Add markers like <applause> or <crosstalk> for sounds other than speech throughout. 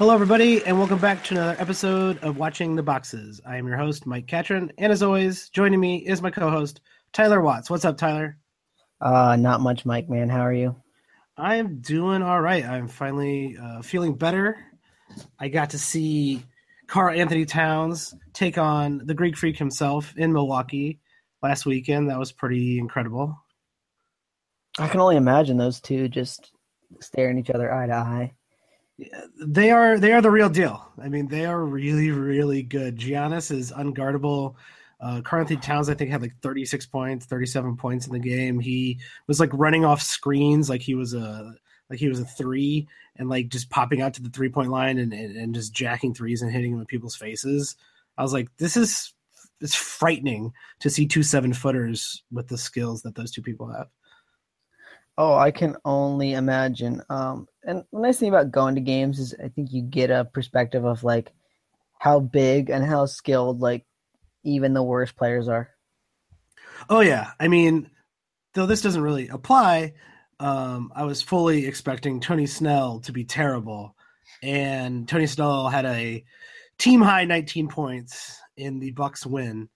Hello, everybody, and welcome back to another episode of Watching the Boxes. I am your host, Mike Catron, and as always, joining me is my co-host, Tyler Watts. What's up, Tyler? Uh, not much, Mike. Man, how are you? I am doing all right. I'm finally uh, feeling better. I got to see Karl-Anthony Towns take on the Greek Freak himself in Milwaukee last weekend. That was pretty incredible. I can only imagine those two just staring each other eye to eye. They are they are the real deal. I mean, they are really really good. Giannis is unguardable. Uh, Towns, I think, had like 36 points, 37 points in the game. He was like running off screens like he was a like he was a three and like just popping out to the three point line and, and, and just jacking threes and hitting them in people's faces. I was like, this is it's frightening to see two seven footers with the skills that those two people have. Oh, I can only imagine. Um, and the nice thing about going to games is I think you get a perspective of like how big and how skilled like even the worst players are. Oh yeah, I mean, though this doesn't really apply, um, I was fully expecting Tony Snell to be terrible, and Tony Snell had a team high 19 points in the Bucks win,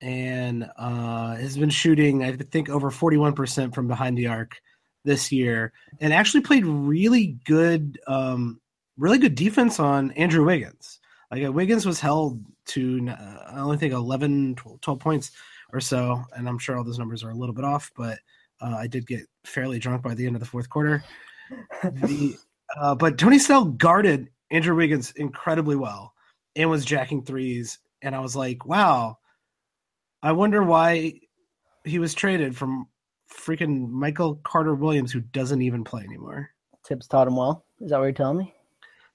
and uh, has been shooting I think over 41 percent from behind the arc this year, and actually played really good, um, really good defense on Andrew Wiggins. Like uh, Wiggins was held to uh, I only think 11, 12, 12, points or so, and I'm sure all those numbers are a little bit off, but uh, I did get fairly drunk by the end of the fourth quarter. the, uh, but Tony Snell guarded Andrew Wiggins incredibly well and was jacking threes, and I was like, wow, I wonder why he was traded from freaking Michael Carter Williams, who doesn't even play anymore. Thibs taught him well. Is that what you're telling me?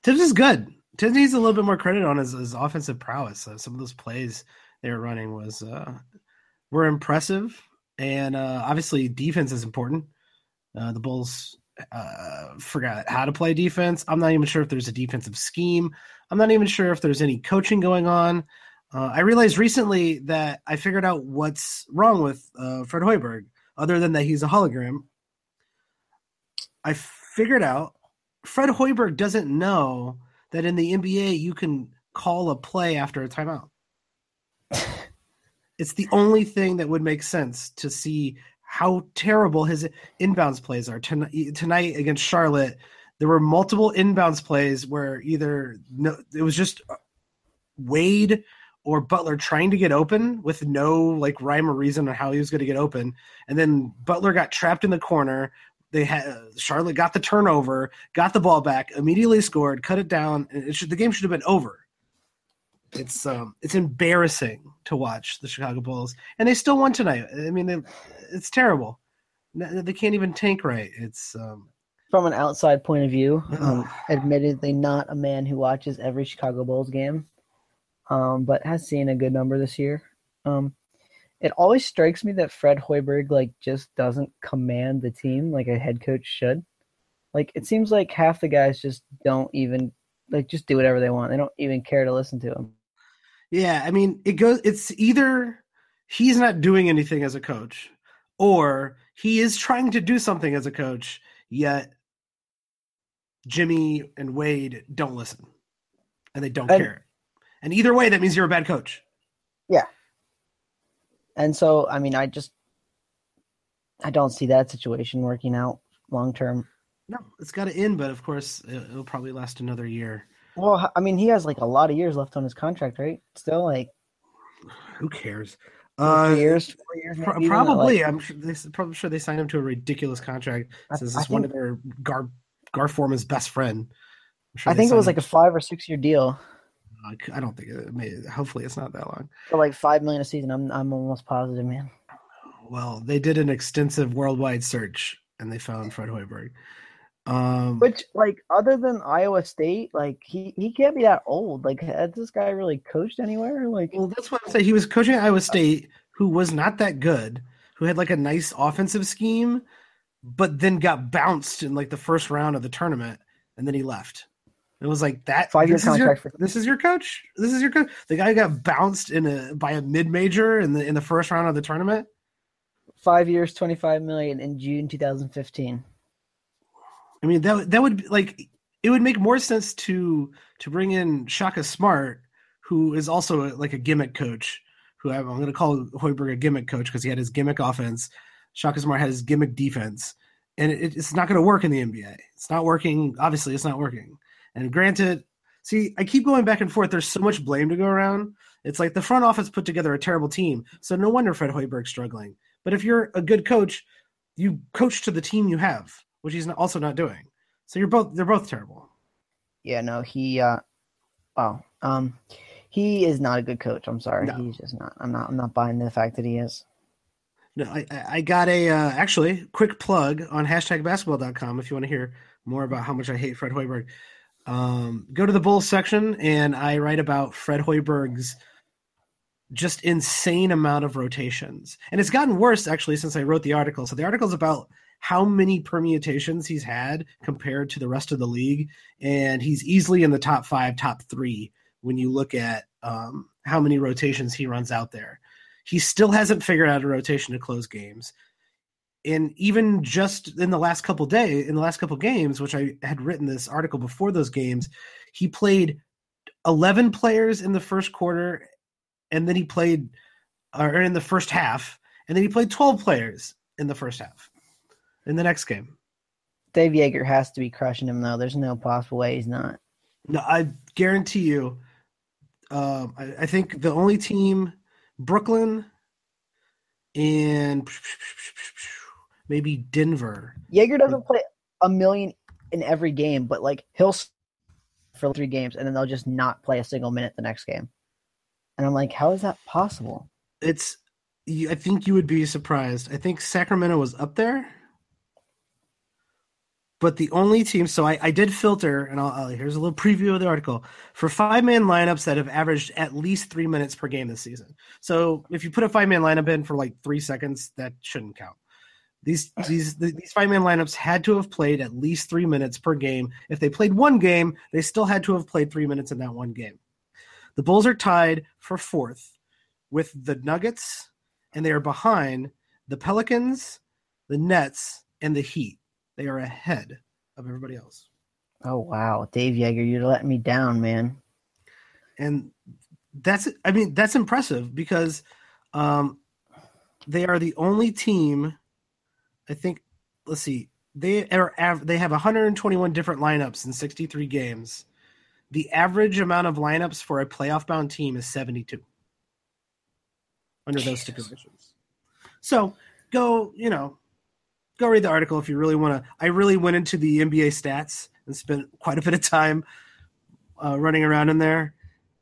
Thibs is good. Thibs needs a little bit more credit on his, his offensive prowess. Uh, some of those plays they were running was uh, were impressive, and uh, obviously defense is important. Uh, the Bulls uh, forgot how to play defense. I'm not even sure if there's a defensive scheme. I'm not even sure if there's any coaching going on. Uh, I realized recently that I figured out what's wrong with Fred Hoiberg other than that he's a hologram. I figured out Fred Hoiberg doesn't know that in the NBA you can call a play after a timeout. <laughs> it's the only thing that would make sense to see how terrible his inbounds plays are. tonight tonight against Charlotte, there were multiple inbounds plays where either no, it was just Wade or Butler trying to get open with no like rhyme or reason on how he was going to get open, and then Butler got trapped in the corner. They had Charlotte got the turnover, got the ball back, immediately scored, cut it down, and it should, the game should have been over. It's um it's embarrassing to watch the Chicago Bulls, and they still won tonight. I mean, they, it's terrible. They can't even tank right. It's um, from an outside point of view, um, <sighs> admittedly not a man who watches every Chicago Bulls game um, but has seen a good number this year. Um, it always strikes me that Fred Hoiberg like just doesn't command the team like a head coach should. Like it seems like half the guys just don't even like just do whatever they want. They don't even care to listen to him. Yeah, I mean, it goes. It's either he's not doing anything as a coach, or he is trying to do something as a coach, yet Jimmy and Wade don't listen, and they don't and, care. And either way, that means you're a bad coach. Yeah. And so, I mean, I just, I don't see that situation working out long term. No, it's got to end, but of course, it'll probably last another year. Well, I mean, he has like a lot of years left on his contract, right? Still, like, who cares? Uh, years, four years, pro- probably. Like, I'm sure they, probably sure they signed him to a ridiculous contract. Says it's one of their Gar Gar Forman's best friend. Sure I think it was like a five or six year deal. I don't think it may. Hopefully, it's not that long. For like five million a season, I'm I'm almost positive, man. Well, they did an extensive worldwide search and they found Fred Hoiberg. Um, Which, like, other than Iowa State, like he he can't be that old. Like, has this guy really coached anywhere? Like, well, that's what I'm saying. He was coaching Iowa State, who was not that good, who had like a nice offensive scheme, but then got bounced in like the first round of the tournament, and then he left. It was like that. Five year contract. Your, for- this is your coach. This is your coach. The guy got bounced in a by a mid major in the in the first round of the tournament. Five years, twenty five million in June two thousand fifteen. I mean that that would like it would make more sense to to bring in Shaka Smart, who is also a, like a gimmick coach. Who I'm, I'm going to call Hoiberg a gimmick coach because he had his gimmick offense. Shaka Smart has his gimmick defense, and it, it's not going to work in the NBA. It's not working. Obviously, it's not working. And granted, see, I keep going back and forth. There's so much blame to go around. It's like the front office put together a terrible team, so no wonder Fred Hoiberg's struggling. But if you're a good coach, you coach to the team you have, which he's also not doing. So you're both they're both terrible. Yeah, no, he uh oh, um he is not a good coach. I'm sorry. No. He's just not I'm not I'm not buying the fact that he is. No, I, I I got a uh, actually quick plug on hashtag basketball.com if you want to hear more about how much I hate Fred Hoiberg. Um, go to the Bulls section and I write about Fred Hoiberg's just insane amount of rotations. And it's gotten worse actually since I wrote the article. So the article's about how many permutations he's had compared to the rest of the league. And he's easily in the top five, top three when you look at um, how many rotations he runs out there. He still hasn't figured out a rotation to close games. And even just in the last couple days, in the last couple games, which I had written this article before those games, he played 11 players in the first quarter and then he played or in the first half, and then he played 12 players in the first half in the next game. Dave Joerger has to be crushing him though. There's no possible way he's not. No, I guarantee you. Um, I, I think the only team, Brooklyn, and maybe Denver. Joerger doesn't play a million in every game, but like he'll for three games and then they'll just not play a single minute the next game. And I'm like, how is that possible? It's. I think you would be surprised. I think Sacramento was up there, but the only team. So I, I did filter, and I'll, I'll- here's a little preview of the article for five man lineups that have averaged at least three minutes per game this season. So if you put a five man lineup in for like three seconds, that shouldn't count. These these these five man lineups had to have played at least three minutes per game. If they played one game, they still had to have played three minutes in that one game. The Bulls are tied for fourth with the Nuggets, and they are behind the Pelicans, the Nets, and the Heat. They are ahead of everybody else. Oh wow, Dave Joerger, you're letting me down, man. and that's I mean that's impressive because um, they are the only team. I think. Let's see. They are av- they have 121 different lineups in 63 games. The average amount of lineups for a playoff bound team is 72 under those stipulations. So go, you know, go read the article if you really want to. I really went into the NBA stats and spent quite a bit of time uh, running around in there.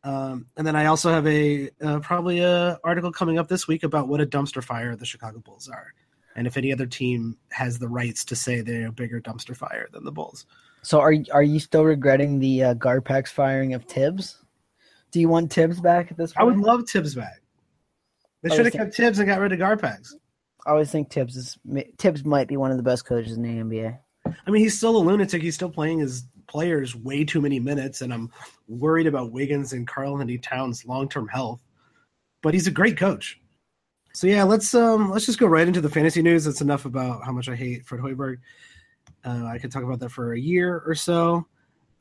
Um, and then I also have a uh, probably a article coming up this week about what a dumpster fire the Chicago Bulls are, and if any other team has the rights to say they're a bigger dumpster fire than the Bulls. So are are you still regretting the uh, Garpax firing of Thibs? Do you want Thibs back at this point? I would love Thibs back. They should have kept Thibs and got rid of Garpax. I always think Thibs is Thibs might be one of the best coaches in the NBA. I mean, he's still a lunatic. He's still playing his players way too many minutes, and I'm worried about Wiggins and Karl-Anthony Towns' long term health. But he's a great coach. So yeah, let's um let's just go right into the fantasy news. That's enough about how much I hate Fred Hoiberg. Uh, I could talk about that for a year or so.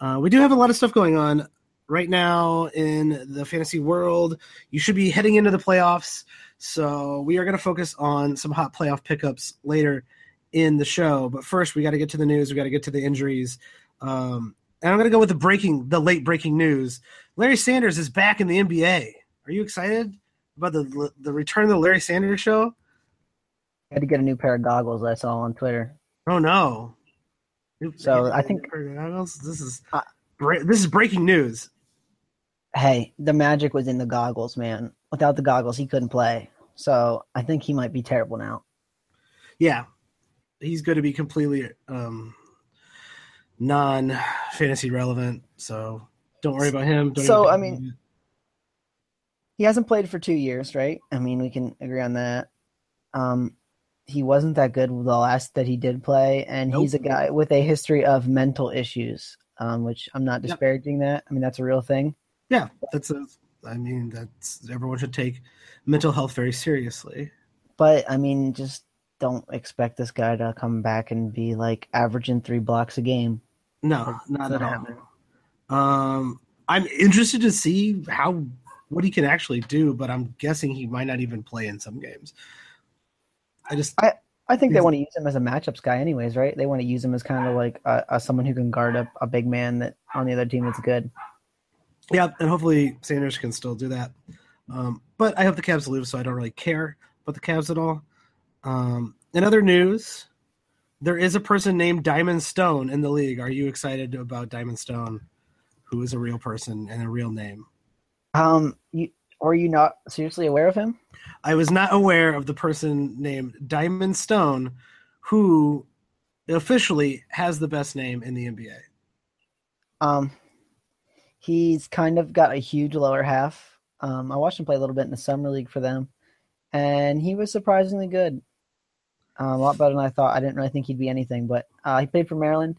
Uh, we do have a lot of stuff going on right now in the fantasy world. You should be heading into the playoffs, so we are going to focus on some hot playoff pickups later in the show. But first, we got to get to the news. We got to get to the injuries. Um, and I'm going to go with the breaking, the late breaking news. Larry Sanders is back in the NBA. Are you excited about the the return of the Larry Sanders show? I had to get a new pair of goggles I saw on Twitter. Oh no! So, I think- this is Uh, this is breaking news. Hey, the magic was in the goggles, man. Without the goggles, he couldn't play. So I think he might be terrible now. Yeah, he's going to be completely um, non fantasy relevant. So don't worry about him. Don't So, I mean- He hasn't played for two years, right? I mean, we can agree on that. Um, he wasn't that good the last that he did play, and he's a guy with a history of mental issues, um, which I'm not Yep. disparaging that. I mean, that's a real thing. yeah, that's a. I mean, that's everyone should take mental health very seriously. But I mean, just don't expect this guy to come back and be like averaging three blocks a game. No, not at all. happening. Um, I'm interested to see how what he can actually do, but I'm guessing he might not even play in some games. I just I I think they want to use him as a matchups guy, anyways, right? They want to use him as kind of like a, a someone who can guard up a big man that on the other team that's good. yeah, and hopefully Sanders can still do that. Um, but I hope the Cavs lose, so I don't really care about the Cavs at all. Um, in other news, there is a person named Diamond Stone in the league. Are you excited about Diamond Stone, who is a real person and a real name? Um, you are you not seriously aware of him? I was not aware of the person named Diamond Stone, who officially has the best name in the NBA. Um, he's kind of got a huge lower half. Um, I watched him play a little bit in the summer league for them, and he was surprisingly good. Um, a lot better than I thought. I didn't really think he'd be anything, but uh, he played for Maryland.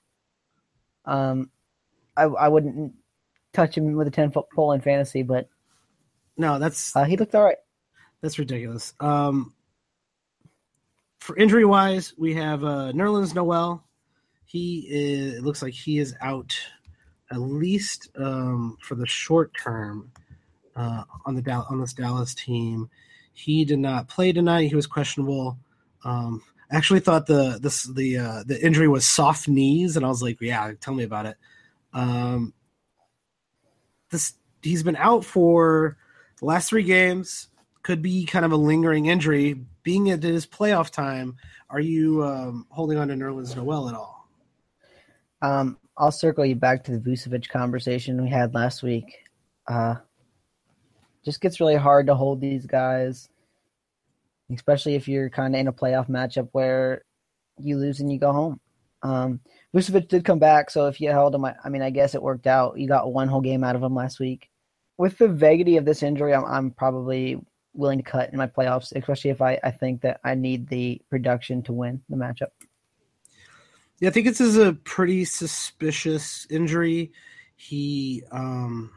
Um, I, I wouldn't touch him with a ten foot pole in fantasy, but No, that's uh, he looked all right. That's ridiculous. Um, for injury wise, we have uh, Nerlens Noel. He is, it looks like he is out at least um, for the short term uh, on the Dal- on this Dallas team. He did not play tonight. He was questionable. Um, I actually thought the this the uh, the injury was soft knees, and I was like, yeah, tell me about it. Um, this he's been out for the last three games could be kind of a lingering injury. Being it is playoff time, are you um, holding on to Nerlens Noel at all? Um, I'll circle you back to the Vucevic conversation we had last week. Uh, just gets really hard to hold these guys, especially if you're kind of in a playoff matchup where you lose and you go home. Um, Vucevic did come back, so if you held him, I, I mean, I guess it worked out. You got one whole game out of him last week. With the vaguity of this injury, I'm, I'm probably willing to cut in my playoffs, especially if I, I think that I need the production to win the matchup. Yeah, I think this is a pretty suspicious injury. He um,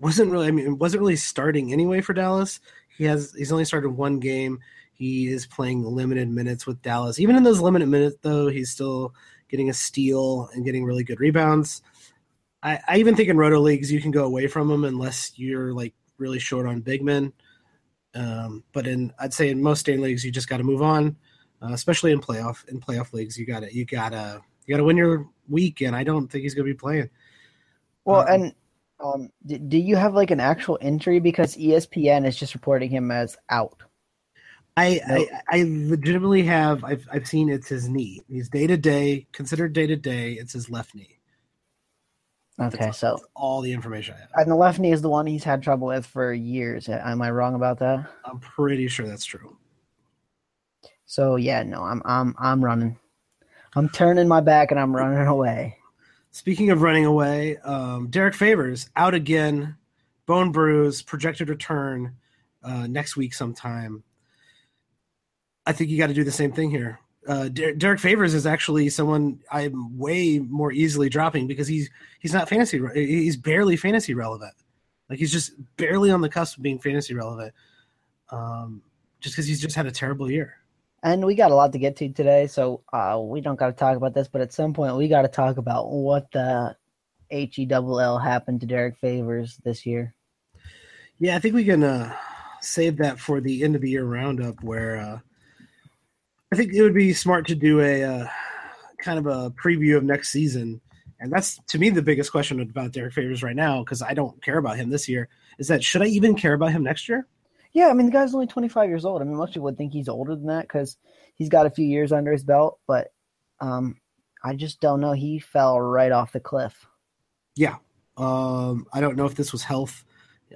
wasn't really. I mean, wasn't really starting anyway for Dallas. He has. He's only started one game. He is playing limited minutes with Dallas. Even in those limited minutes, though, he's still getting a steal and getting really good rebounds. I, I even think in roto leagues you can go away from him unless you're like really short on big men. Um, but in I'd say in most state leagues you just got to move on uh, especially in playoff in playoff leagues. You got to you got to you got to win your week, and I don't think he's going to be playing. Well, Um, and um, do, do you have like an actual injury because ESPN is just reporting him as out? I, Nope. I I legitimately have I've I've seen it's his knee. He's day to day considered day to day. It's his left knee. Okay, That's- so that's all the information I have. and the left knee is the one he's had trouble with for years. Am I wrong about that? I'm pretty sure that's true. So yeah, no, I'm I'm I'm running. I'm turning my back and I'm running away. Speaking of running away, um, Derrick Favors out again, bone bruise, projected return uh, next week sometime. I think you got to do the same thing here. Uh, Der- Derrick Favors is actually someone I'm way more easily dropping because he's he's not fantasy. re- He's barely fantasy relevant. Like he's just barely on the cusp of being fantasy relevant. Um, just because he's just had a terrible year. And we got a lot to get to today, so uh, we don't got to talk about this. But at some point, we got to talk about what the H E double L happened to Derrick Favors this year. Yeah, I think we can uh, save that for the end of the year roundup, where uh, I think it would be smart to do a uh, kind of a preview of next season. And that's to me the biggest question about Derrick Favors right now because I don't care about him this year. Is that should I even care about him next year? Yeah, I mean the guy's only 25 years old. I mean most people would think he's older than that because he's got a few years under his belt, but um, I just don't know. He fell right off the cliff. Yeah, um, I don't know if this was health.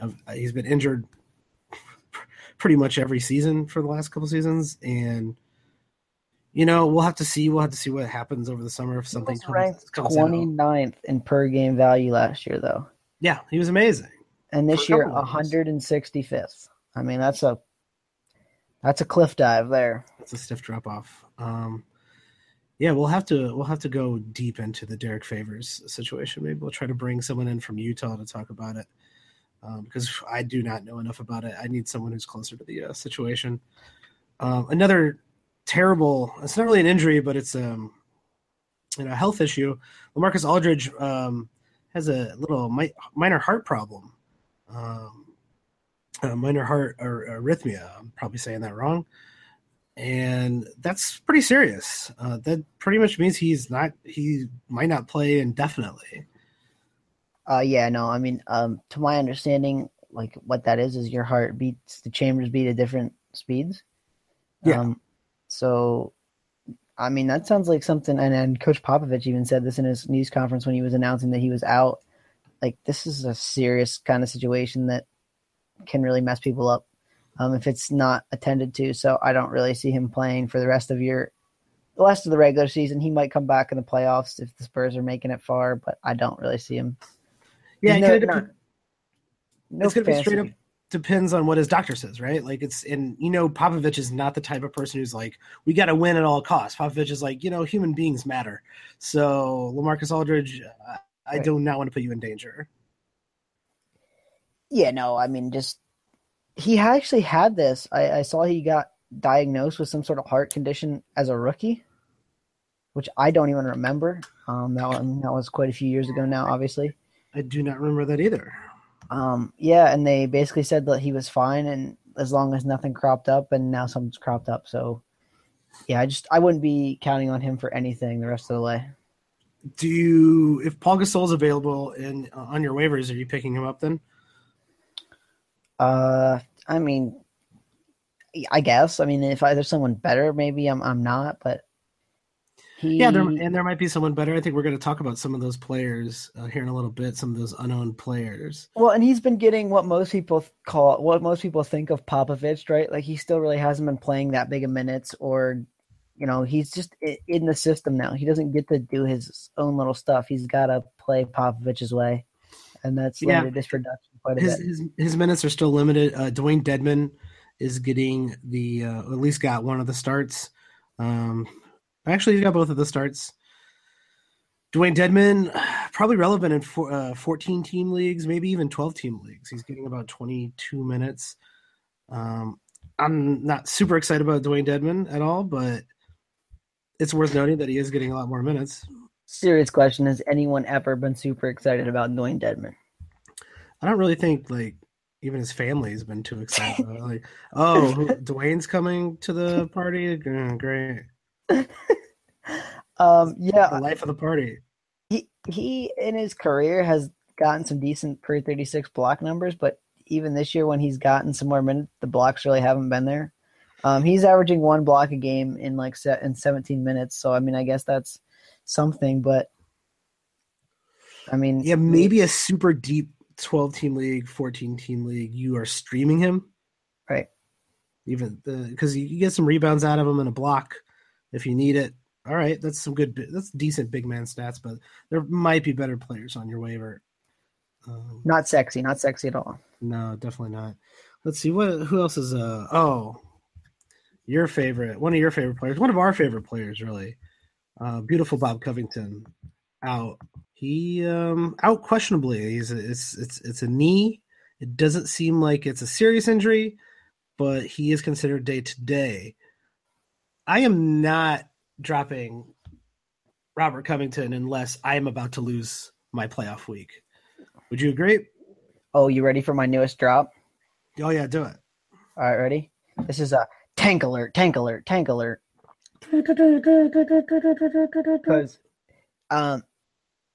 Uh, He's been injured <laughs> pretty much every season for the last couple seasons, and you know we'll have to see. We'll have to see what happens over the summer if He something was comes, ranked comes out. 29th in per game value last year, though, Yeah, he was amazing. and this year 165th. I mean that's a that's a cliff dive there. That's a stiff drop off. Um, yeah, we'll have to we'll have to go deep into the Derrick Favors situation. Maybe we'll try to bring someone in from Utah to talk about it um, because I do not know enough about it. I need someone who's closer to the uh, situation. Um, another terrible. It's not really an injury, but it's um, you know health issue. LaMarcus Aldridge um, has a little mi- minor heart problem, um, a minor heart or arrhythmia. I'm probably saying that wrong, and that's pretty serious. Uh, that pretty much means he's not he might not play indefinitely. Uh, yeah, no, I mean, um, to my understanding, like what that is is your heart beats the chambers beat at different speeds. Yeah. Um, so, I mean, that sounds like something. And, and Coach Popovich even said this in his news conference when he was announcing that he was out. Like, this is a serious kind of situation that can really mess people up um, if it's not attended to. So, I don't really see him playing for the rest of your the rest of the regular season. He might come back in the playoffs if the Spurs are making it far, but I don't really see him. Yeah, no- not- no it's gonna be straight up depends on what his doctor says, right? Like it's and you know Popovich is not the type of person who's like we got to win at all costs. Popovich is like you know human beings matter. So LaMarcus Aldridge, uh, I Right. do not want to put you in danger. Yeah, no, I mean, just he actually had this. I, I saw he got diagnosed with some sort of heart condition as a rookie, which I don't even remember. Um, that one that was quite a few years ago now, obviously. I do not remember that either. Um, yeah, and they basically said that he was fine, and as long as nothing cropped up, and now something's cropped up. So, yeah, I just I wouldn't be counting on him for anything the rest of the way. Do you, if Paul Gasol's available in uh, on your waivers, are you picking him up then? Uh, I mean, I guess. I mean, if I, there's someone better, maybe I'm I'm not, but he Yeah, there, and there might be someone better. I think we're going to talk about some of those players uh, here in a little bit. Some of those unknown players. Well, and he's been getting what most people call what most people think of Popovich, right? Like he still really hasn't been playing that big of minutes, or you know, he's just in the system now. He doesn't get to do his own little stuff. He's got to play Popovich's way, and that's Yeah. limited his production quite a His bit. his his minutes are still limited. Uh, Dewayne Dedmon is getting the uh, at least got one of the starts. Um, actually, he's got both of the starts. Dewayne Dedmon <sighs> probably relevant in four, uh, 14 team leagues, maybe even 12 team leagues. He's getting about 22 minutes. Um, I'm not super excited about Dewayne Dedmon at all, but it's worth noting that he is getting a lot more minutes. Serious question: Has anyone ever been super excited about Dewayne Dedmon? I don't really think like even his family has been too excited. about it. Like, <laughs> oh, Dewayne's coming to the party. Great, <laughs> Um, yeah, the life of the party. he he in his career has gotten some decent per 36 block numbers but even this year when he's gotten some more minutes the blocks really haven't been there um, he's averaging one block a game in like set in 17 minutes so i mean i guess that's something but i mean Yeah, maybe a super deep 12 team league, 14 team league. You are streaming him, right even because you get some rebounds out of him and a block if you need it. All right, that's some good. That's decent big man stats, but there might be better players on your waiver. Um, not sexy not sexy at all No, definitely not. Let's see what who else is uh oh your favorite one of your favorite players, one of our favorite players really. Uh beautiful Bob Covington out. He um out questionably. He's a, it's it's it's a knee. It doesn't seem like it's a serious injury, but he is considered day to day. I am not dropping Robert Covington unless I am about to lose my playoff week. Would you agree? oh you ready for my newest drop Oh yeah, do it. all right ready this is a tank alert tank alert tank alert because um,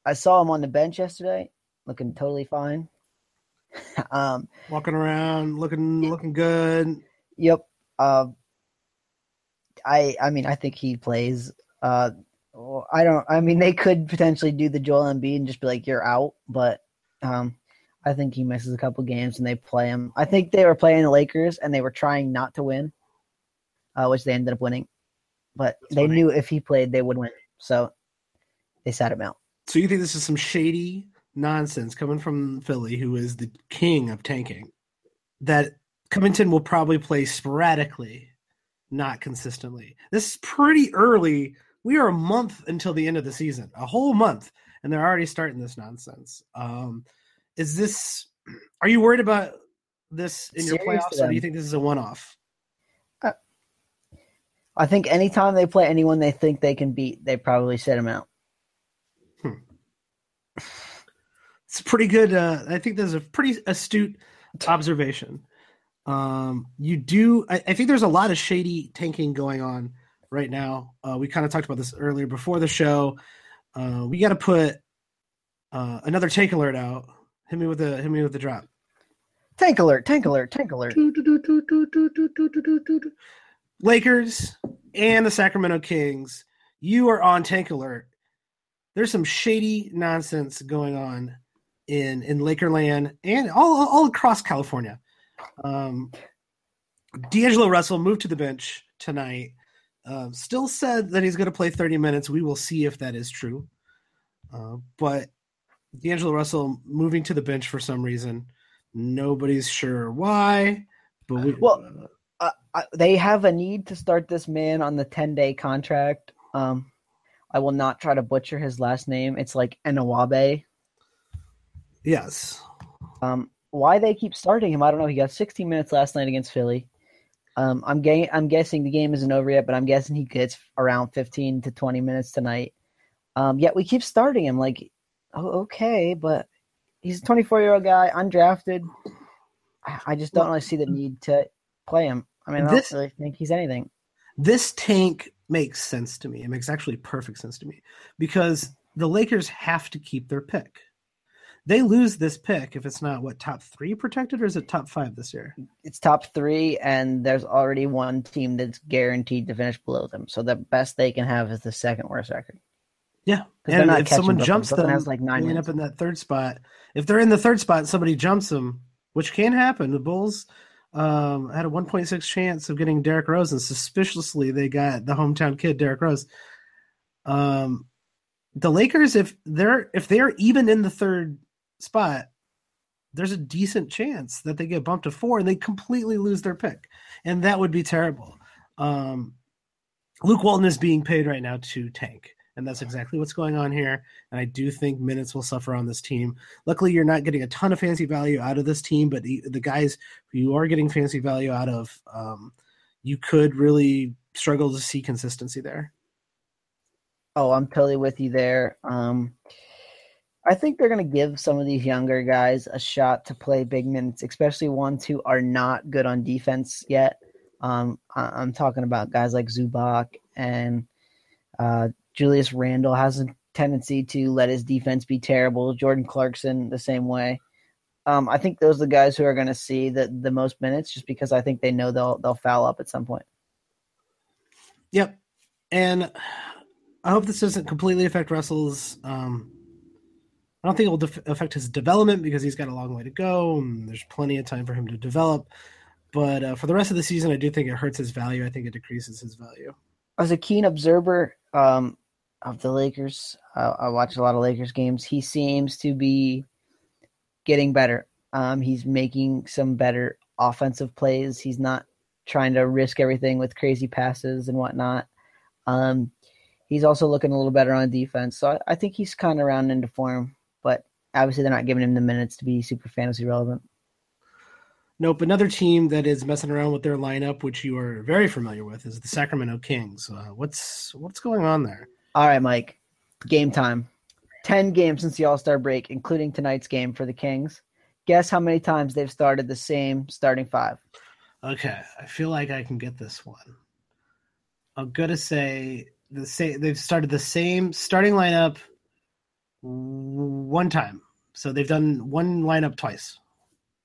I saw him on the bench yesterday, looking totally fine. <laughs> um, Walking around, looking looking good. yep. Uh, I I mean I think he plays. Uh, I don't. I mean they could potentially do the Joel Embiid and just be like you're out, but um, I think he misses a couple games and they play him. I think they were playing the Lakers and they were trying not to win, uh, which they ended up winning. But That's they funny. knew if he played they would win, so they sat him out. So you think this is some shady nonsense coming from Philly, who is the king of tanking? That Covington will probably play sporadically, not consistently. This is pretty early. We are a month until the end of the season, a whole month, and they're already starting this nonsense. Um, is this? <clears throat> Are you worried about this in your Serious to playoffs, or do you think this is a one-off? I think anytime they play anyone they think they can beat, they probably sit them out. It's pretty good. Uh, I think there's a pretty astute observation. Um, you do. I, I, think there's a lot of shady tanking going on right now. Uh, we kind of talked about this earlier before the show. Uh, we got to put uh, another tank alert out. Hit me with the hit me with the drop. Tank alert! Tank alert! Tank alert! Lakers and the Sacramento Kings, you are on tank alert. There's some shady nonsense going on in in Lakerland and all all across California. Um, D'Angelo Russell moved to the bench tonight. Uh, still said that he's going to play 30 minutes. We will see if that is true. Uh, but D'Angelo Russell moving to the bench for some reason. Nobody's sure why. But we, well, uh, uh they have a need to start this man on the 10 day contract. Um, I will not try to butcher his last name. It's like Enawabe. Yes. Um, why they keep starting him, I don't know. He got 16 minutes last night against Philly. Um, I'm ga- I'm guessing the game isn't over yet, but I'm guessing he gets around 15 to 20 minutes tonight. Um, yet we keep starting him. Like, oh, okay, but he's a 24 year old guy, undrafted. I, I just don't really see the need to play him. I mean, I this, don't really think he's anything. This tank makes sense to me. It makes actually perfect sense to me because the Lakers have to keep their pick they lose this pick if it's not what top three protected or is it top five this year? It's top three, and there's already one team that's guaranteed to finish below them. So the best they can have is the second worst record. Yeah, and if someone jumps them, has like nine end up in that third spot. If they're in the third spot, somebody jumps them, which can happen. The Bulls um, had a 1.6 chance of getting Derrick Rose, and suspiciously they got the hometown kid Derrick Rose. Um, the Lakers, if they're if they're even in the third spot, there's a decent chance that they get bumped to four and they completely lose their pick. And that would be terrible. Um, Luke Walton is being paid right now to tank. And that's exactly what's going on here. And I do think minutes will suffer on this team. Luckily, you're not getting a ton of fancy value out of this team, but the, the guys you are getting fancy value out of, um, you could really struggle to see consistency there. Oh, I'm totally with you there. Um, I think they're going to give some of these younger guys a shot to play big minutes, especially ones who are not good on defense yet. Um, I- am talking about guys like Zubac and uh, Julius Randle has a tendency to let his defense be terrible. Jordan Clarkson the same way. Um, I think those are the guys who are going to see the the most minutes, just because I think they know they'll they'll foul up at some point. Yep, and I hope this doesn't completely affect Russell's um, I don't think it will def- affect his development because he's got a long way to go and there's plenty of time for him to develop. But uh, for the rest of the season, I do think it hurts his value. I think it decreases his value. As a keen observer um, of the Lakers, uh, I watch a lot of Lakers games. He seems to be getting better. Um, he's making some better offensive plays. He's not trying to risk everything with crazy passes and whatnot. Um, he's also looking a little better on defense. So I, I think he's kind of rounding into form but obviously they're not giving him the minutes to be super fantasy relevant. Nope. Another team that is messing around with their lineup, which you are very familiar with, is the Sacramento Kings. Uh, what's what's going on there? All right, Mike. Game time. Ten games since the All Star break, including tonight's game for the Kings. Guess how many times they've started the same starting five? Okay, I feel like I can get this one. I'm gonna say the same. They've started the same starting lineup one time. So they've done one lineup twice.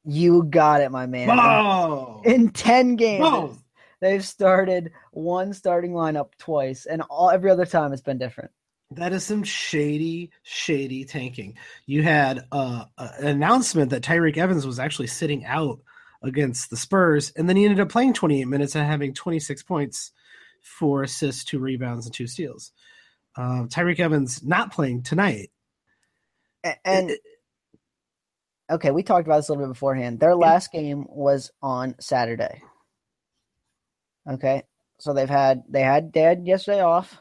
You got it, my man. Whoa. In 10 games, Whoa. they've started one starting lineup twice, and all every other time it's been different. That is some shady, shady tanking. You had uh, an announcement that Tyreke Evans was actually sitting out against the Spurs, and then he ended up playing 28 minutes and having 26 points, four assists, two rebounds, and two steals. Uh, Tyreke Evans not playing tonight and okay, we talked about this a little bit beforehand. Their last game was on Saturday. Okay, so they've had they had dad yesterday off.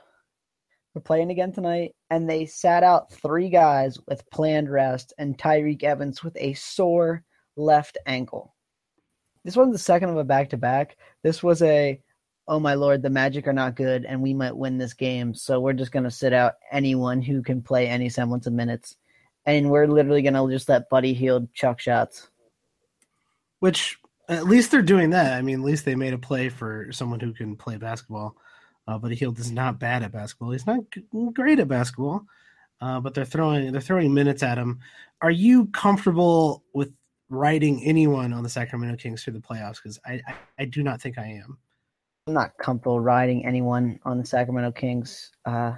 We're playing again tonight, and they sat out three guys with planned rest, and Tyreke Evans with a sore left ankle. This wasn't the second of a back to back. This was a oh my lord, the Magic are not good, and we might win this game, so we're just going to sit out anyone who can play any semblance of minutes and we're literally gonna just let Buddy Hield chuck shots. Which at least they're doing that. I mean, at least they made a play for someone who can play basketball. Uh, Buddy Hield is not bad at basketball. He's not great at basketball, uh, but they're throwing they're throwing minutes at him. Are you comfortable with riding anyone on the Sacramento Kings through the playoffs? Because I, I, I do not think I am. I'm not comfortable riding anyone on the Sacramento Kings uh,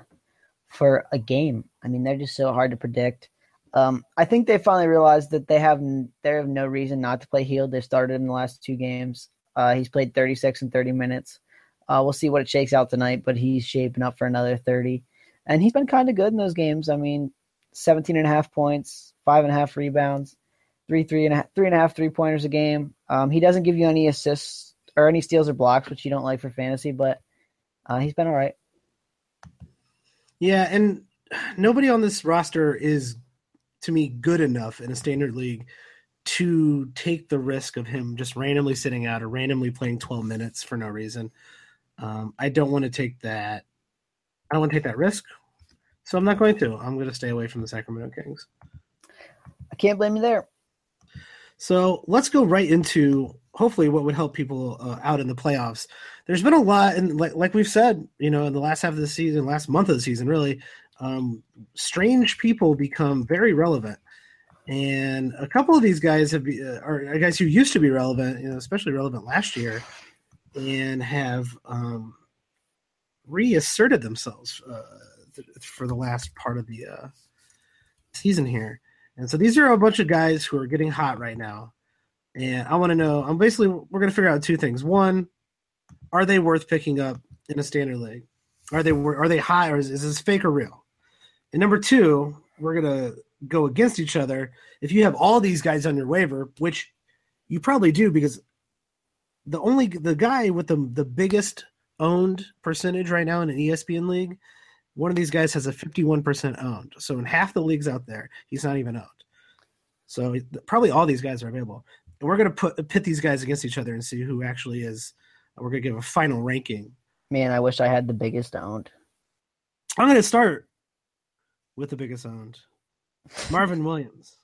for a game. I mean, they're just so hard to predict. Um, I think they finally realized that they have they have no reason not to play Hield. They started in the last two games. Uh, he's played 36 and 30 minutes. Uh, we'll see what it shakes out tonight, but he's shaping up for another 30. And he's been kind of good in those games. I mean, 17 and a half points, five and a half rebounds, three, three and a half, three and a half three pointers a game. Um, he doesn't give you any assists or any steals or blocks, which you don't like for fantasy, but uh, he's been all right. Yeah, and nobody on this roster is, to me, good enough in a standard league to take the risk of him just randomly sitting out or randomly playing 12 minutes for no reason. Um, I don't want to take that. I don't want to take that risk, so I'm not going to. I'm going to stay away from the Sacramento Kings. I can't blame you there. So let's go right into hopefully what would help people uh, out in the playoffs. There's been a lot, and like, like, we've said, you know, in the last half of the season, last month of the season, really, um, strange people become very relevant. And a couple of these guys have be, uh, are guys who used to be relevant, you know, especially relevant last year, and have um, reasserted themselves uh, th- for the last part of the uh, season here. And so these are a bunch of guys who are getting hot right now. And I want to know, I'm basically, we're going to figure out two things. One, are they worth picking up in a standard league? Are they, are they high or is, is this fake or real? And number two, we're going to go against each other. If you have all these guys on your waiver, which you probably do because the only, the guy with the, the biggest owned percentage right now in an ESPN league one of these guys has a 51% owned. So in half the leagues out there, he's not even owned. So probably all these guys are available. And we're going to put pit these guys against each other and see who actually is. We're going to give a final ranking. Man, I wish I had the biggest owned. I'm going to start with the biggest owned. Marvin Williams.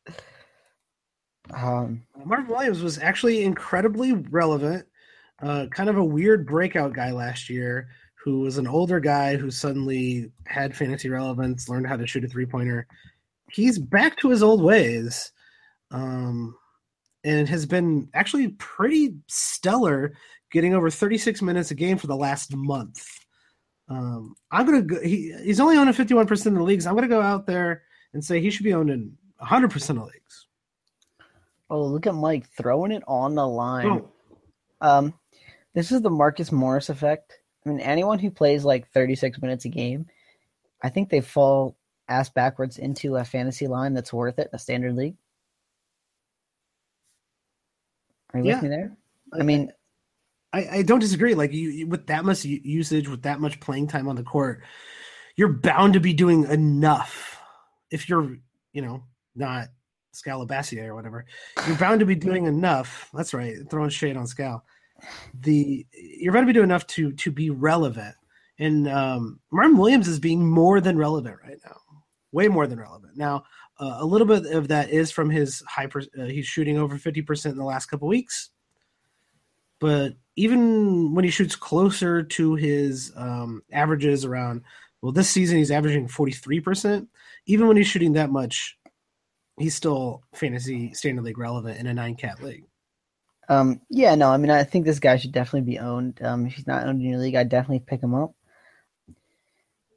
Um, Marvin Williams was actually incredibly relevant. Uh, kind of a weird breakout guy last year who was an older guy who suddenly had fantasy relevance, learned how to shoot a three pointer. He's back to his old ways, um, and has been actually pretty stellar, getting over 36 minutes a game for the last month. Um, I'm gonna go, he, he's only owned in 51 percent of the leagues. I'm gonna go out there and say he should be owned in 100 percent of leagues. Oh, look at Mike throwing it on the line. Oh. Um, this is the Marcus Morris effect I mean, anyone who plays like 36 minutes a game, I think they fall ass backwards into a fantasy line that's worth it in a standard league. Are you yeah. with me there? I mean, I, I don't disagree. Like you, with that much usage, with that much playing time on the court, you're bound to be doing enough. If you're, you know, not Scalabassier or whatever, you're bound to be doing enough. That's right, throwing shade on Scal the you're going to be doing enough to to be relevant. And um, Marvin Williams is being more than relevant right now, way more than relevant. Now, uh, a little bit of that is from his high. Uh, he's shooting over fifty percent in the last couple weeks, but even when he shoots closer to his um, averages around, well, this season he's averaging forty three percent. Even when he's shooting that much, he's still fantasy standard league relevant in a nine cat league. Um, yeah, no, I mean, I think this guy should definitely be owned. Um, if he's not owned in your league, I'd definitely pick him up.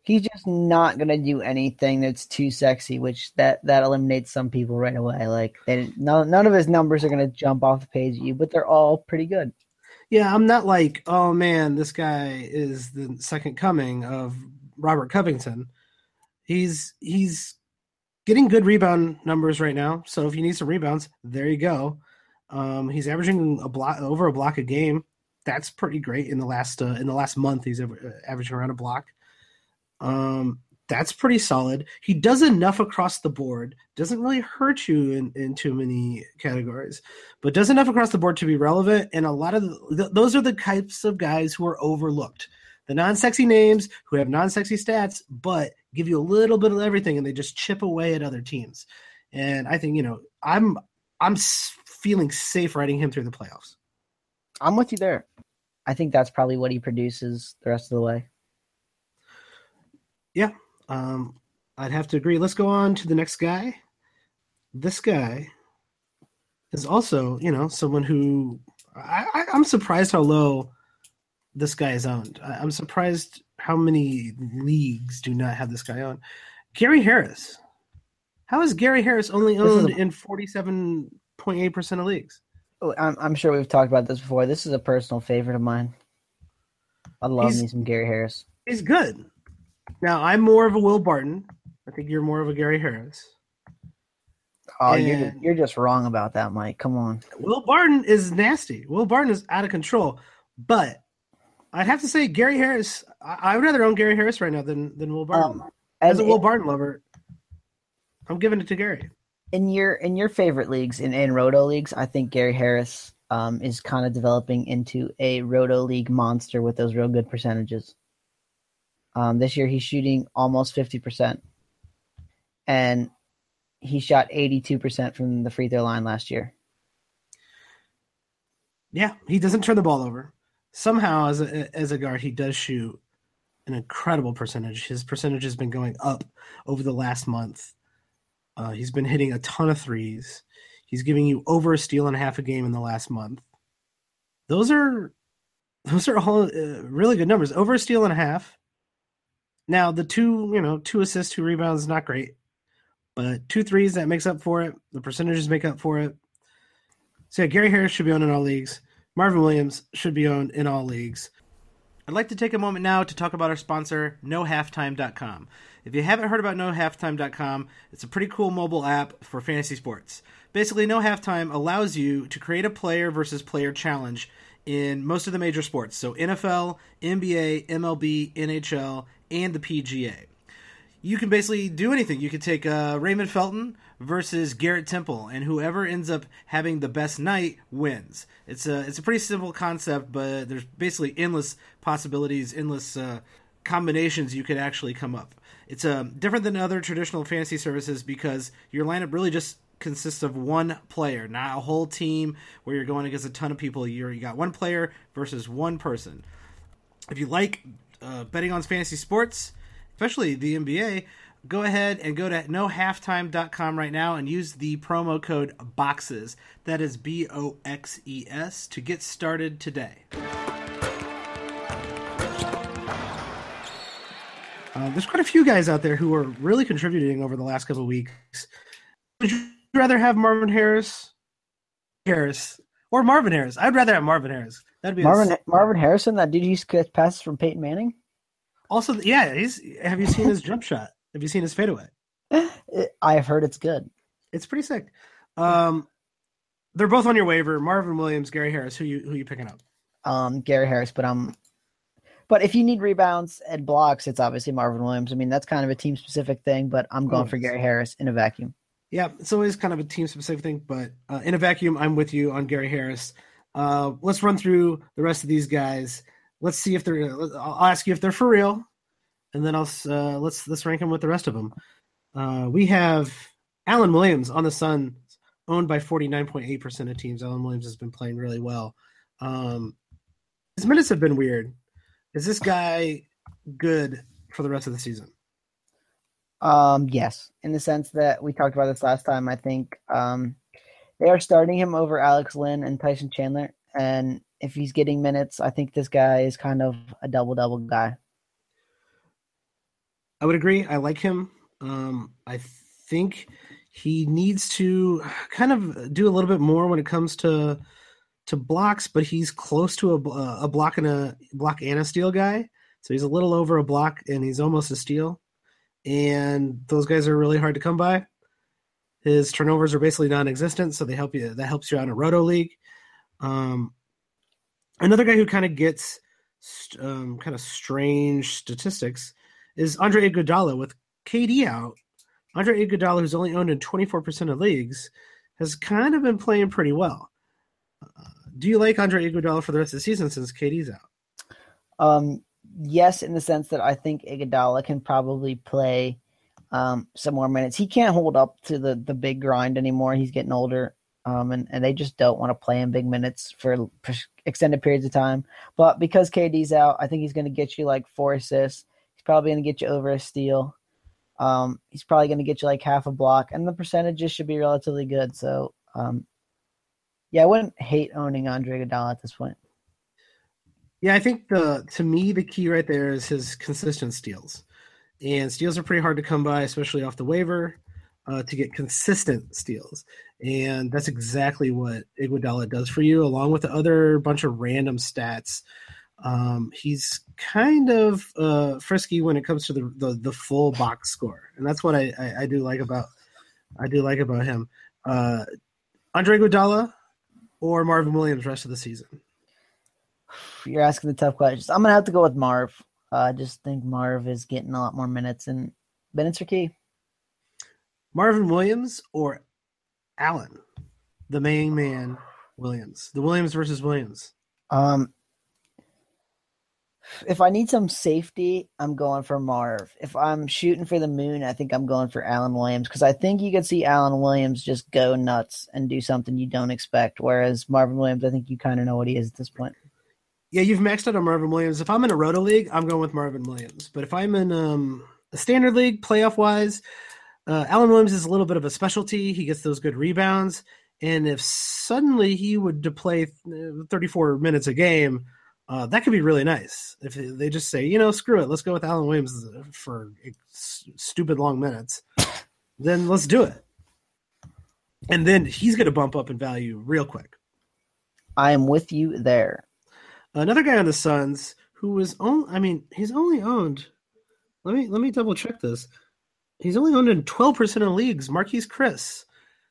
He's just not gonna do anything that's too sexy, which that that eliminates some people right away. Like, they, none none of his numbers are gonna jump off the page at you, but they're all pretty good. Yeah, I'm not like, oh man, this guy is the second coming of Robert Covington. He's he's getting good rebound numbers right now. So if you need some rebounds, there you go. Um, he's averaging a block over a block a game. That's pretty great in the last uh, in the last month. He's averaging around a block. Um, that's pretty solid. He does enough across the board. Doesn't really hurt you in, in too many categories, but does enough across the board to be relevant. And a lot of the, th- those are the types of guys who are overlooked. The non-sexy names who have non-sexy stats, but give you a little bit of everything, and they just chip away at other teams. and I think you know I'm I'm feeling safe riding him through the playoffs. I'm with you there. I think that's probably what he produces the rest of the way. Yeah, um, I'd have to agree. Let's go on to the next guy. This guy is also, you know, someone who I, am surprised how low this guy is owned. I, I'm surprised how many leagues do not have this guy on. Gary Harris. How is Gary Harris only owned a, in 47.8% of leagues? Oh, I'm, I'm sure we've talked about this before. This is a personal favorite of mine. I love he's, me some Gary Harris. He's good. Now, I'm more of a Will Barton. I think you're more of a Gary Harris. Oh, and you're you're just wrong about that, Mike. Come on. Will Barton is nasty. Will Barton is out of control. But I'd have to say Gary Harris. I, would rather own Gary Harris right now than than Will Barton. Um, As a Will Barton lover, I'm giving it to Gary. In your in your favorite leagues, in in roto leagues, I think Gary Harris um, is kind of developing into a roto league monster with those real good percentages. Um, this year, he's shooting almost fifty percent, and he shot 82% from the free throw line last year. Yeah, he doesn't turn the ball over. Somehow, as a as a guard, he does shoot an incredible percentage. His percentage has been going up over the last month. Uh, he's been hitting a ton of threes. He's giving you over a steal and a half a game in the last month. Those are those are all uh, really good numbers. Over a steal and a half. Now the two, you know, two assists, two rebounds, not great. But two threes that makes up for it. The percentages make up for it. So yeah, Gary Harris should be owned in all leagues. Marvin Williams should be owned in all leagues. I'd like to take a moment now to talk about our sponsor, NoHalftime.com. If you haven't heard about NoHalftime.com, it's a pretty cool mobile app for fantasy sports. Basically, No Halftime allows you to create a player versus player challenge in most of the major sports. So NFL, NBA, MLB, NHL, and the PGA you can basically do anything. You could take uh, Raymond Felton versus Garrett Temple, and whoever ends up having the best night wins. It's a it's a pretty simple concept, but there's basically endless possibilities, endless uh, combinations you could actually come up. It's uh, different than other traditional fantasy services because your lineup really just consists of one player, not a whole team where you're going against a ton of people. You're, you got one player versus one person. If you like uh, betting on fantasy sports especially the NBA, go ahead and go to nohalftime.com right now and use the promo code BOXES. That is B O X E S to get started today. Uh, there's quite a few guys out there who are really contributing over the last couple of weeks. Would rather have Marvin Harris, Harris, or Marvin Harris? I'd rather have Marvin Harris. That'd be Marvin a... Marvin Harrison. That did you get passes from Peyton Manning? Also, yeah, he's. Have you seen his jump shot? Have you seen his fadeaway? <laughs> I have heard it's good. It's pretty sick. Um, they're both on your waiver. Marvin Williams, Gary Harris. Who you who you picking up? Um, Gary Harris, but I'm. But if you need rebounds and blocks, it's obviously Marvin Williams. I mean, that's kind of a team specific thing, but I'm going oh, for Gary Harris in a vacuum. Yeah, it's always kind of a team specific thing, but uh, in a vacuum, I'm with you on Gary Harris. Uh, let's run through the rest of these guys let's see if they're. I'll ask you if they're for real, and then I'll uh, let's let's rank them with the rest of them. Uh, we have Alan Williams on the Suns, owned by forty nine point eight percent of teams. Alan Williams has been playing really well. Um, his minutes have been weird. Is this guy good for the rest of the season? Um, yes, in the sense that we talked about this last time. I think um, they are starting him over Alex Len and Tyson Chandler, and if he's getting minutes, I think this guy is kind of a double double guy. I would agree. I like him. Um, I think he needs to kind of do a little bit more when it comes to to blocks, but he's close to a, a block and a block and a steal guy. So he's a little over a block and he's almost a steal. And those guys are really hard to come by. His turnovers are basically non-existent, so they help you. That helps you out in a roto league. Um, Another guy who kind of gets um, kind of strange statistics is Andre Iguodala with KD out. Andre Iguodala, who's only owned in 24% of leagues, has kind of been playing pretty well. Uh, do you like Andre Iguodala for the rest of the season since KD's out? Um, yes, in the sense that I think Iguodala can probably play um, some more minutes. He can't hold up to the the big grind anymore. He's getting older, um, and and they just don't want to play him big minutes for, for extended periods of time. But because KD's out, I think he's going to get you like four assists. He's probably going to get you over a steal. Um, he's probably going to get you like half a block, and the percentages should be relatively good. So, um, yeah, I wouldn't hate owning Andre Iguodala at this point. Yeah, I think the to me the key right there is his consistent steals, and steals are pretty hard to come by, especially off the waiver, uh, to get consistent steals, and that's exactly what Iguodala does for you, along with the other bunch of random stats. Um, he's kind of uh, frisky when it comes to the, the, the full box score, and that's what I, I, I do like about I do like about him. Uh, Andre Iguodala or Marvin Williams rest of the season. You're asking the tough questions. I'm gonna have to go with Marv. Uh, I just think Marv is getting a lot more minutes, and minutes are key. Marvin Williams or Alan, the main man Williams, the Williams versus Williams. Um, if I need some safety, I'm going for Marv. If I'm shooting for the moon, I think I'm going for Alan Williams because I think you could see Alan Williams just go nuts and do something you don't expect. Whereas Marvin Williams, I think you kind of know what he is at this point. Yeah, you've maxed out on Marvin Williams. If I'm in a roto league, I'm going with Marvin Williams. But if I'm in um, a standard league, playoff wise, uh, Alan Williams is a little bit of a specialty. He gets those good rebounds. And if suddenly he would play uh, 34 minutes a game, uh, that could be really nice. If they just say, you know, screw it, let's go with Alan Williams for stupid long minutes, then let's do it. And then he's going to bump up in value real quick. I am with you there. Another guy on the Suns who was only, I mean, he's only owned. Let me let me double check this. He's only owned in twelve percent of leagues. Marquese Chriss,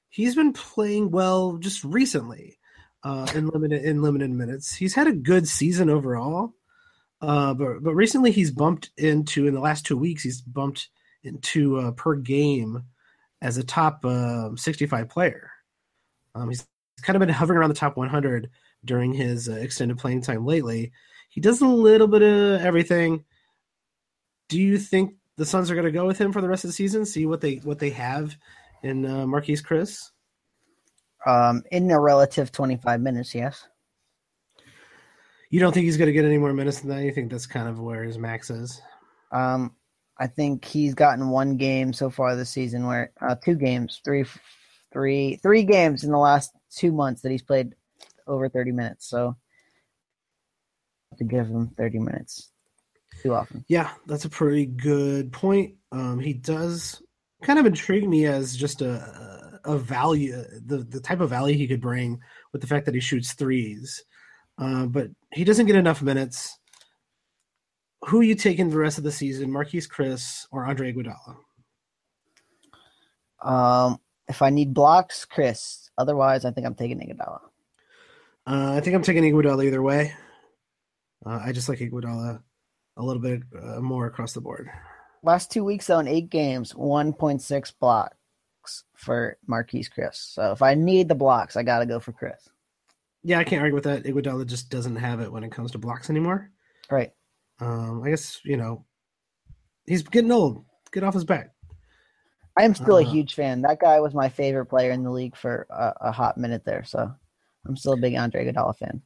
He's been playing well just recently uh, in limited in limited minutes. He's had a good season overall, uh, but but recently he's bumped into in the last two weeks he's bumped into uh, per game as a top uh, 65 player. Um, he's kind of been hovering around the top 100 during his uh, extended playing time lately. He does a little bit of everything. Do you think the Suns are going to go with him for the rest of the season? See what they what they have in uh, Marquese Chriss. Um, in a relative 25 minutes, yes. You don't think he's going to get any more minutes than that? You think that's kind of where his max is? Um, I think he's gotten one game so far this season, where uh, two games, three, three, three games in the last two months that he's played over 30 minutes. So to give him 30 minutes too often. Yeah, that's a pretty good point. Um, he does kind of intrigue me as just a a value, the the type of value he could bring with the fact that he shoots threes, uh, but he doesn't get enough minutes. Who you taking the rest of the season, Marquese Chriss or Andre Iguodala? Um, if I need blocks, Chriss. Otherwise, I think I'm taking Iguodala. Uh, I think I'm taking Iguodala either way. Uh, I just like Iguodala a little bit uh, more across the board. Last two weeks, though, in eight games, 1.6 blocks for Marquese Chriss. So if I need the blocks, I got to go for Chriss. Yeah, I can't argue with that. Iguodala just doesn't have it when it comes to blocks anymore. Right. Um, I guess you know he's getting old. Get off his back. I am still uh, a huge fan. That guy was my favorite player in the league for a, a hot minute there. So I'm still a big Andre Iguodala fan.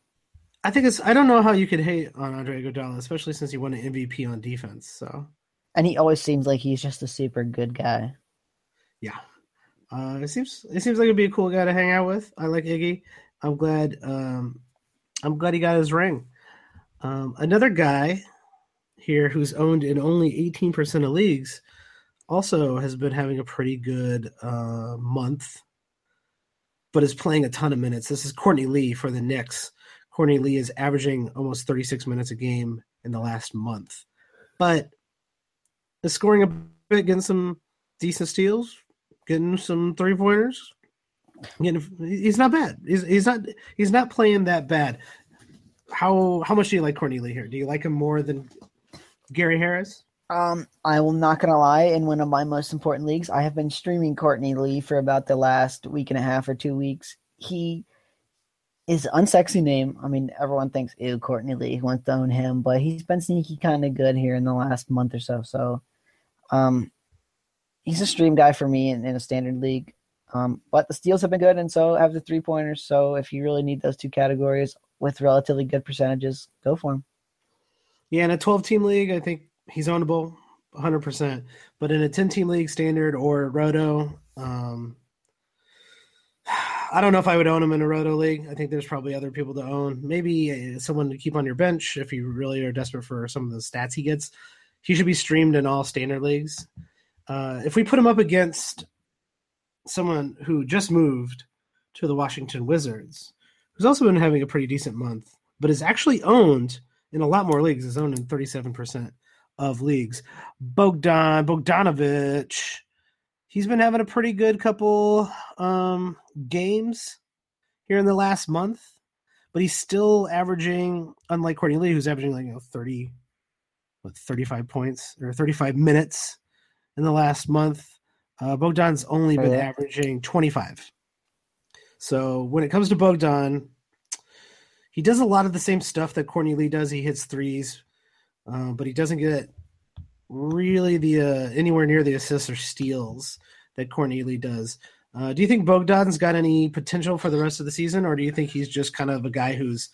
I think it's. I don't know how you could hate on Andre Iguodala, especially since he won an MVP on defense. So, and he always seems like he's just a super good guy. Yeah, uh, it seems it seems like it'd be a cool guy to hang out with. I like Iggy. I'm glad. Um, I'm glad he got his ring. Um, another guy here who's owned in only 18% of leagues also has been having a pretty good uh, month but is playing a ton of minutes. This is Courtney Lee for the Knicks. Courtney Lee is averaging almost 36 minutes a game in the last month, but is scoring a bit, getting some decent steals, getting some three pointers. He's not bad. He's, he's not he's not playing that bad. How how much do you like Courtney Lee here? Do you like him more than Gary Harris? Um, I will not gonna lie. In one of my most important leagues, I have been streaming Courtney Lee for about the last week and a half or two weeks. He is unsexy name. I mean, everyone thinks, "Ew, Courtney Lee wants to own him," but he's been sneaky kind of good here in the last month or so. So, um, he's a stream guy for me in, in a standard league. Um, but the steals have been good, and so have the three pointers. So if you really need those two categories with relatively good percentages, go for him. Yeah, in a 12 team league, I think he's ownable 100%. But in a 10 team league standard or roto, um, <sighs> I don't know if I would own him in a roto league. I think there's probably other people to own. Maybe uh, someone to keep on your bench if you really are desperate for some of the stats he gets. He should be streamed in all standard leagues. Uh, if we put him up against someone who just moved to the Washington Wizards, who's also been having a pretty decent month, but is actually owned in a lot more leagues, is owned in 37% of leagues. Bogdan Bogdanovic, he's been having a pretty good couple um, games here in the last month, but he's still averaging, unlike Courtney Lee, who's averaging like you know 30, what 35 points or 35 minutes in the last month. Uh, Bogdan's only been yeah. averaging 25. So when it comes to Bogdan, he does a lot of the same stuff that Courtney Lee does. He hits threes, uh, but he doesn't get really the uh, anywhere near the assists or steals that Courtney Lee does. Uh, do you think Bogdan's got any potential for the rest of the season, or do you think he's just kind of a guy who's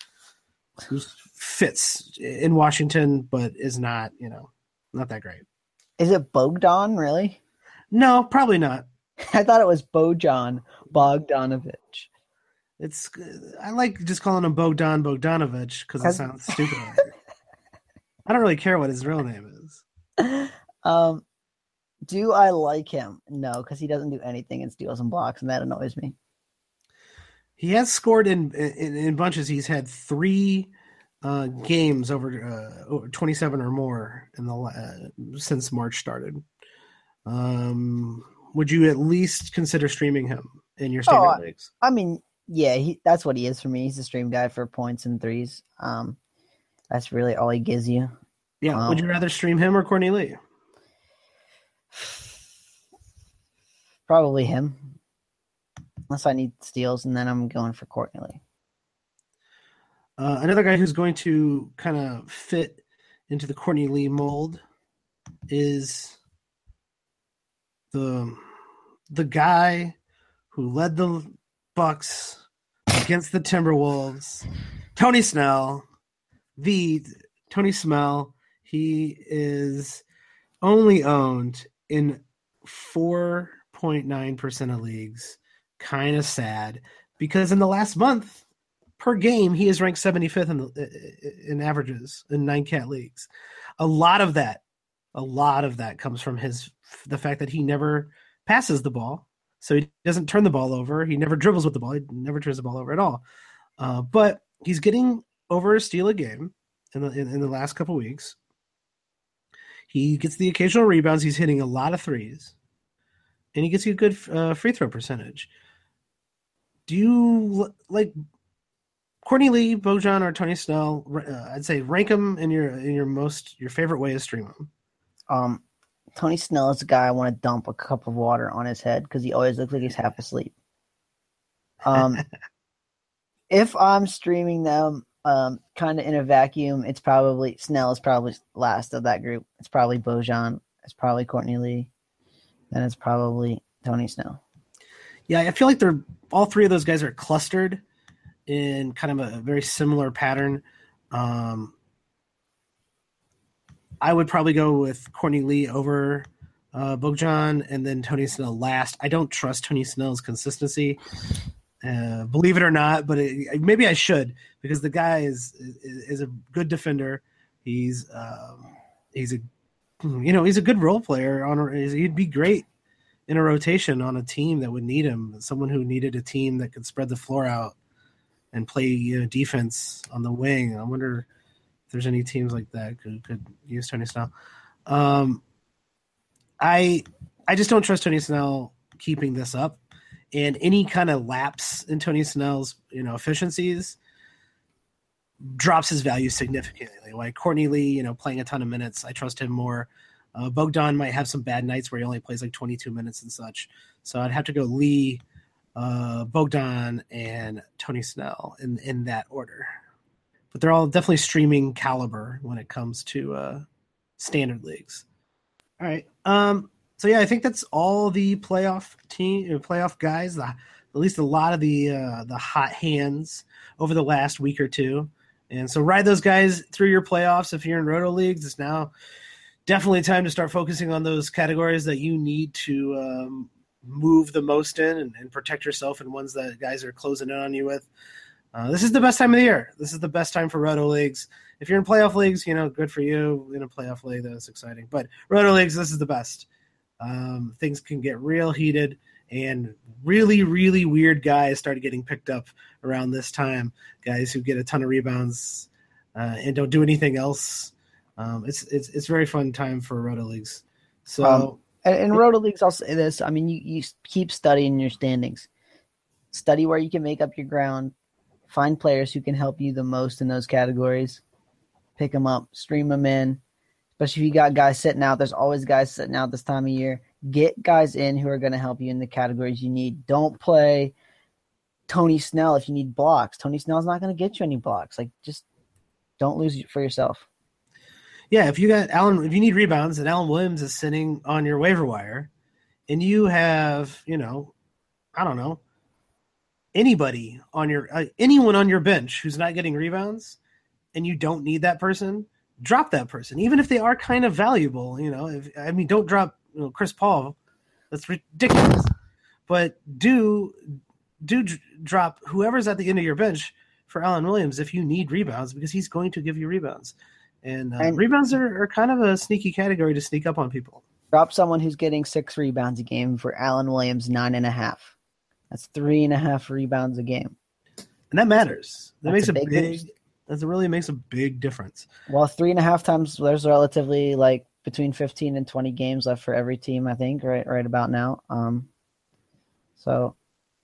who fits in Washington but is not, you know, not that great? Is it Bogdan really? No, probably not. <laughs> I thought it was Bojan Bogdanovic. It's I like just calling him Bogdan Bogdanovic because it sounds stupid. <laughs> I don't really care what his real name is. <laughs> Um, do I like him? No, because he doesn't do anything in steals and blocks, and that annoys me. He has scored in in, in bunches. He's had three uh, games over, uh, over twenty seven or more in the uh, since March started. Um, would you at least consider streaming him in your standard oh, leagues? I mean, yeah, he, that's what he is for me. He's a stream guy for points and threes. Um, that's really all he gives you. Yeah. Um, would you rather stream him or Courtney Lee? <sighs> Probably him. Unless I need steals, and then I'm going for Courtney Lee. Uh, another guy who's going to kind of fit into the Courtney Lee mold is the the guy who led the Bucks against the Timberwolves, Tony Snell, the Tony Snell. He is only owned in 4.9% of leagues. Kind of sad because in the last month per game, he is ranked 75th in, the, in averages in nine cat leagues. A lot of that, a lot of that comes from his the fact that he never passes the ball, so he doesn't turn the ball over. He never dribbles with the ball. He never turns the ball over at all. Uh, but he's getting over a steal a game in the in, in the last couple weeks. He gets the occasional rebounds. He's hitting a lot of threes, and he gets you a good uh, free throw percentage. Do you like Courtney Lee, Bojan, or Tony Snell? Uh, I'd say rank them in your in your most your favorite way to stream them. Um, Tony Snell is a guy I want to dump a cup of water on his head because he always looks like he's half asleep. Um, <laughs> if I'm streaming them, um, kind of in a vacuum, it's probably Snell is probably last of that group. It's probably Bojan. It's probably Courtney Lee. Then it's probably Tony Snell. Yeah, I feel like they're all three of those guys are clustered in kind of a very similar pattern. Um, I would probably go with Courtney Lee over uh, Bojan and then Tony Snell last. I don't trust Tony Snell's consistency. Uh, believe it or not, but it, maybe I should because the guy is is, is a good defender. He's um, he's a you know he's a good role player. On he'd be great in a rotation on a team that would need him. Someone who needed a team that could spread the floor out and play you know, defense on the wing. I wonder if there's any teams like that could could use Tony Snell. Um, I I just don't trust Tony Snell keeping this up and any kind of lapse in Tony Snell's you know efficiencies drops his value significantly. Like Courtney Lee, you know, playing a ton of minutes, I trust him more. Uh, Bogdan might have some bad nights where he only plays like 22 minutes and such, so I'd have to go Lee, uh, Bogdan, and Tony Snell in in that order. But they're all definitely streaming caliber when it comes to uh, standard leagues. All right. Um, so yeah, I think that's all the playoff team, uh, playoff guys. The, at least a lot of the uh, the hot hands over the last week or two. And so ride those guys through your playoffs. If you're in roto leagues, it's now definitely time to start focusing on those categories that you need to um, move the most in and, and, protect yourself and ones that guys are closing in on you with. Uh, this is the best time of the year. This is the best time for roto leagues. If you're in playoff leagues, you know, good for you in a playoff league. That's exciting. But roto leagues, this is the best. Um, things can get real heated, and really, really weird guys started getting picked up around this time. Guys who get a ton of rebounds uh, and don't do anything else. Um, it's it's it's very fun time for roto leagues. So. Um, and, and roto leagues, I'll say this: I mean, you, you keep studying your standings. Study where you can make up your ground. Find players who can help you the most in those categories. Pick them up, stream them in. Especially if you got guys sitting out. There's always guys sitting out this time of year. Get guys in who are going to help you in the categories you need. Don't play Tony Snell if you need blocks. Tony Snell's not going to get you any blocks. Like, just don't lose for yourself. Yeah, if you got Alan, if you need rebounds and Alan Williams is sitting on your waiver wire, and you have, you know, I don't know, anybody on your uh, anyone on your bench who's not getting rebounds, and you don't need that person, drop that person, even if they are kind of valuable. You know, if, I mean, don't drop you know, Chris Paul. That's ridiculous. But do do drop whoever's at the end of your bench for Alan Williams if you need rebounds because he's going to give you rebounds. And, uh, and rebounds are, are kind of a sneaky category to sneak up on people. Drop someone who's getting six rebounds a game for Alan Williams nine and a half. That's three and a half rebounds a game. And that matters. That That's makes a big, big that really makes a big difference. Well, three and a half times there's relatively like between 15 and 20 games left for every team, I think, right right about now. Um, so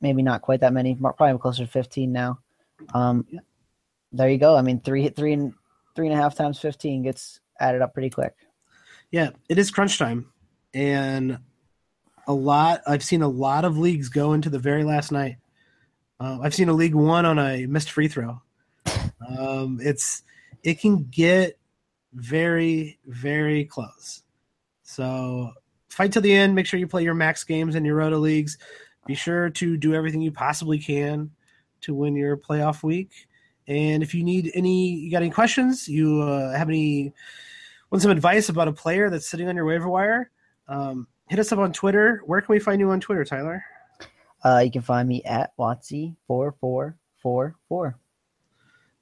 maybe not quite that many, probably closer to 15 now. Um, there you go. I mean, three three and three and a half times 15 gets added up pretty quick. Yeah, it is crunch time, and a lot. I've seen a lot of leagues go into the very last night. Uh, I've seen a league one on a missed free throw. Um, it's it can get very very close. So fight to the end. Make sure you play your max games in your roto leagues. Be sure to do everything you possibly can to win your playoff week. And if you need any, you got any questions, you uh, have any, want some advice about a player that's sitting on your waiver wire, um, hit us up on Twitter. Where can we find you on Twitter, Tyler? Uh, you can find me at Wattsy4444.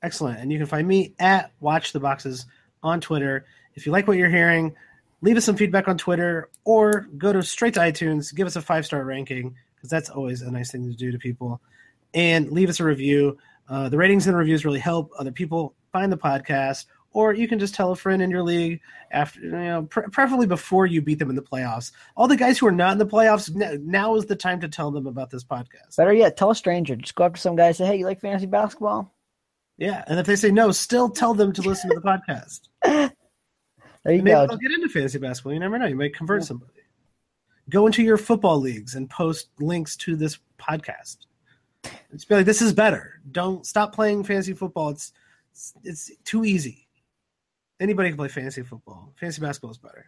Excellent. And you can find me at Watch the Boxes on Twitter. If you like what you're hearing, leave us some feedback on Twitter or go to straight to iTunes, give us a five star ranking because that's always a nice thing to do to people, and leave us a review. Uh, the ratings and reviews really help other people find the podcast, or you can just tell a friend in your league after, you know, pre- preferably before you beat them in the playoffs. All the guys who are not in the playoffs, now is the time to tell them about this podcast. Better yet, tell a stranger. Just go up to some guy and say, "Hey, you like fantasy basketball?" Yeah, and if they say no, still tell them to listen to the podcast. <laughs> there you maybe go. They'll get into fantasy basketball. You never know. You might convert yeah. somebody. Go into your football leagues and post links to this podcast. It's like this is better. Don't stop playing fantasy football. It's it's, it's too easy. Anybody can play fantasy football. Fantasy basketball is better.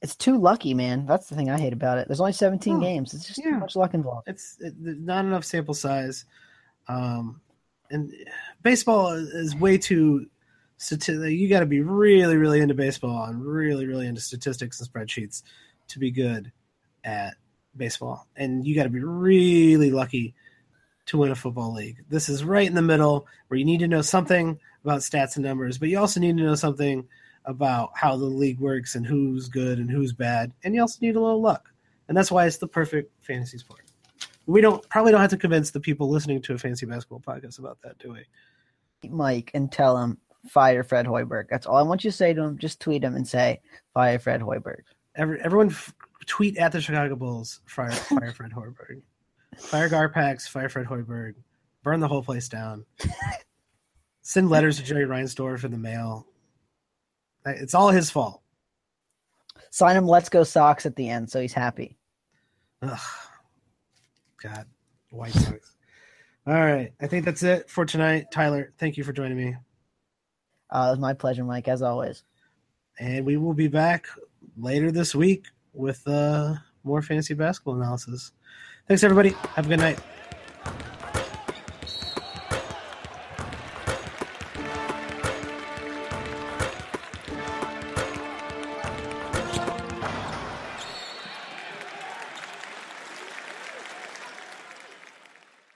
It's too lucky, man. That's the thing I hate about it. There's only 17 oh, games. It's just yeah. too much luck involved. It's it, not enough sample size. Um, and baseball is way too. You got to be really, really into baseball and really, really into statistics and spreadsheets to be good at baseball. And you got to be really lucky to win a football league. This is right in the middle where you need to know something about stats and numbers, but you also need to know something about how the league works and who's good and who's bad. And you also need a little luck. And that's why it's the perfect fantasy sport. We don't probably don't have to convince the people listening to a fancy basketball podcast about that, do we? Mike and tell him fire Fred Hoiberg. That's all I want you to say to him. Just tweet him and say fire Fred Hoiberg. Every, everyone f- tweet at the Chicago Bulls fire fire Fred Hoiberg. Fire GarPax, fire Fred Hoiberg, burn the whole place down. Send letters to Jerry Reinsdorf in the mail. It's all his fault. Sign him Let's Go Sox at the end so he's happy. Ugh. God, White Sox. all right. I think that's it for tonight. Tyler, thank you for joining me. Uh, it was my pleasure, Mike, as always. And we will be back later this week with uh, more fantasy basketball analysis. Thanks, everybody. Have a good night.